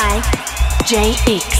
by JX.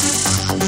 Música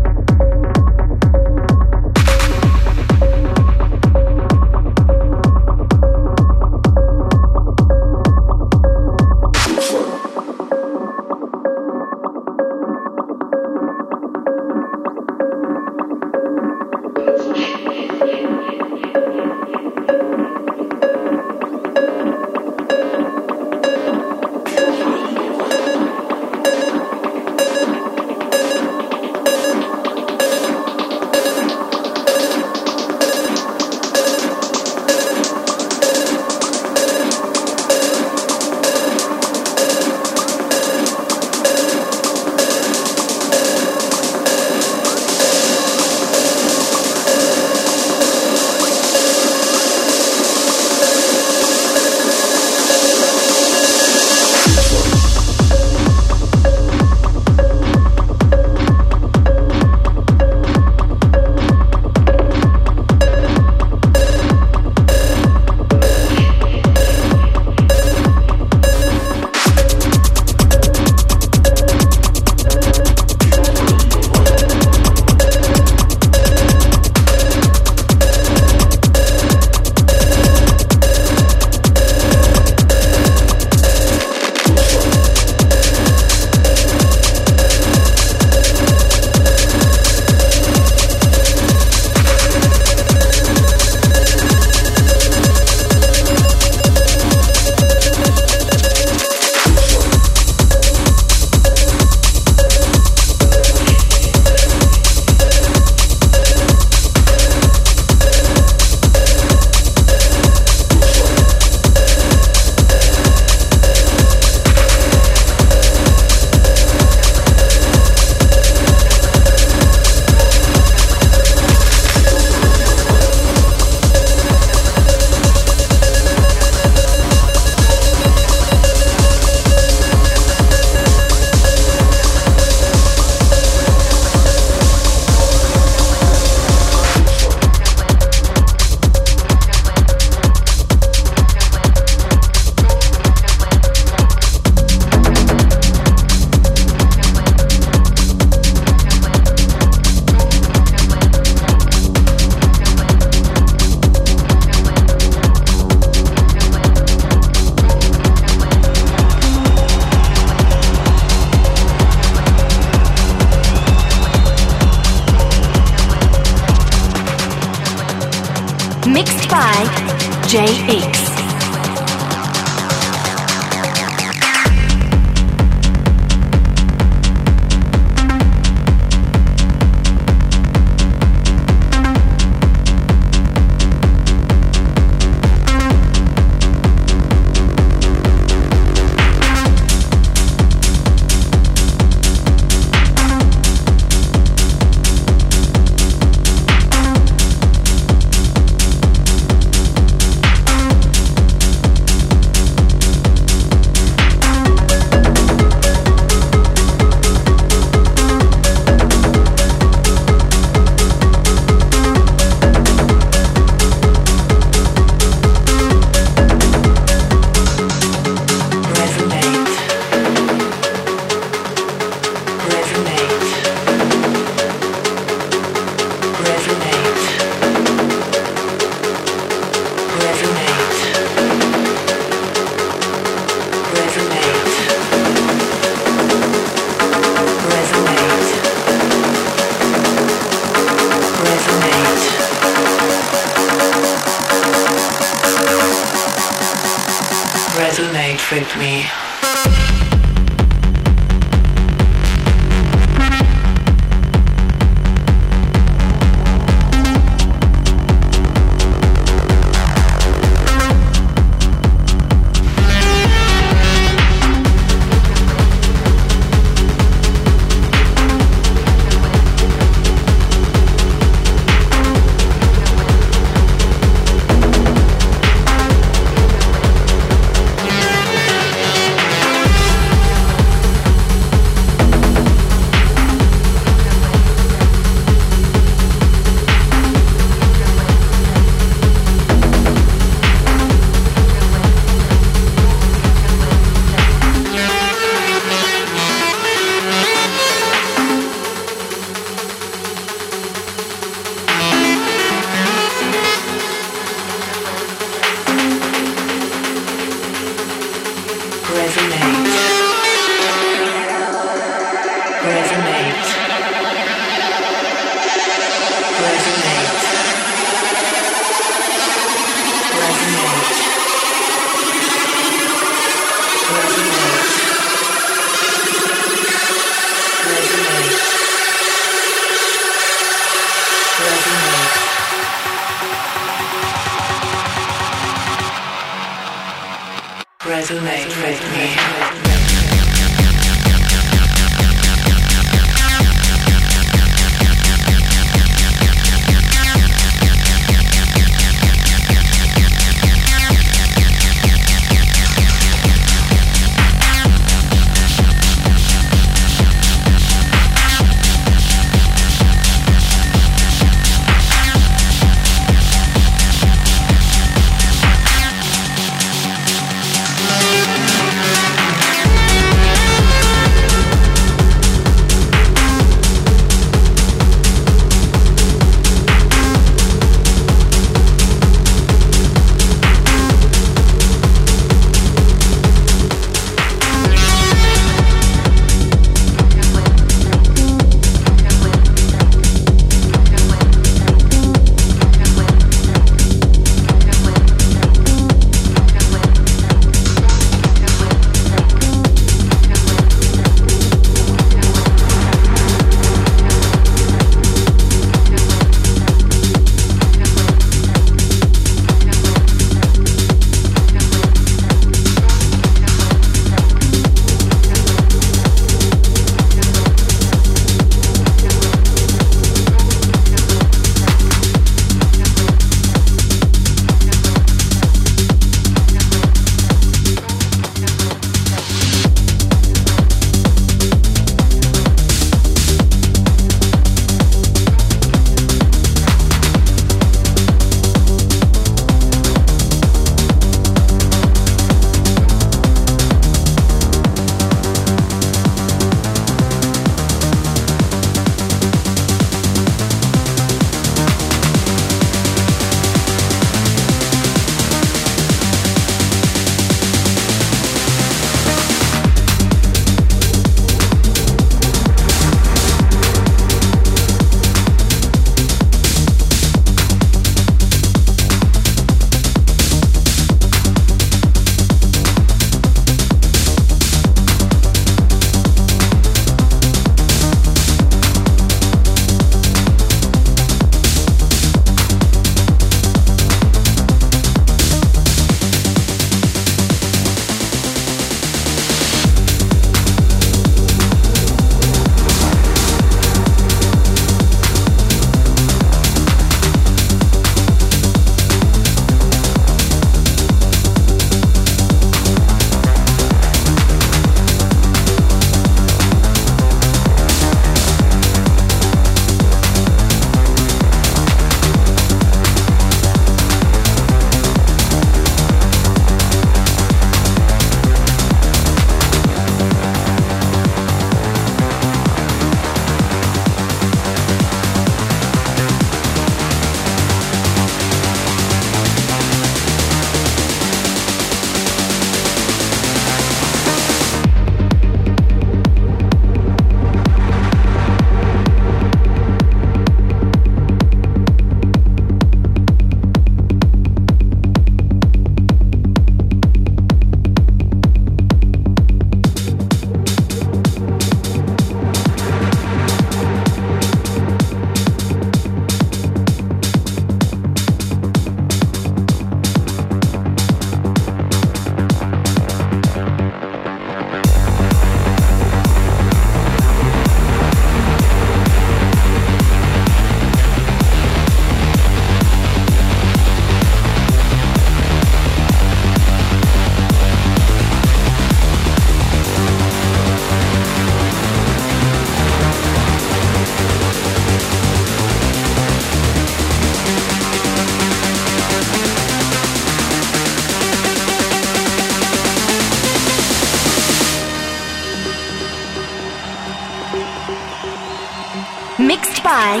By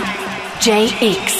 JX.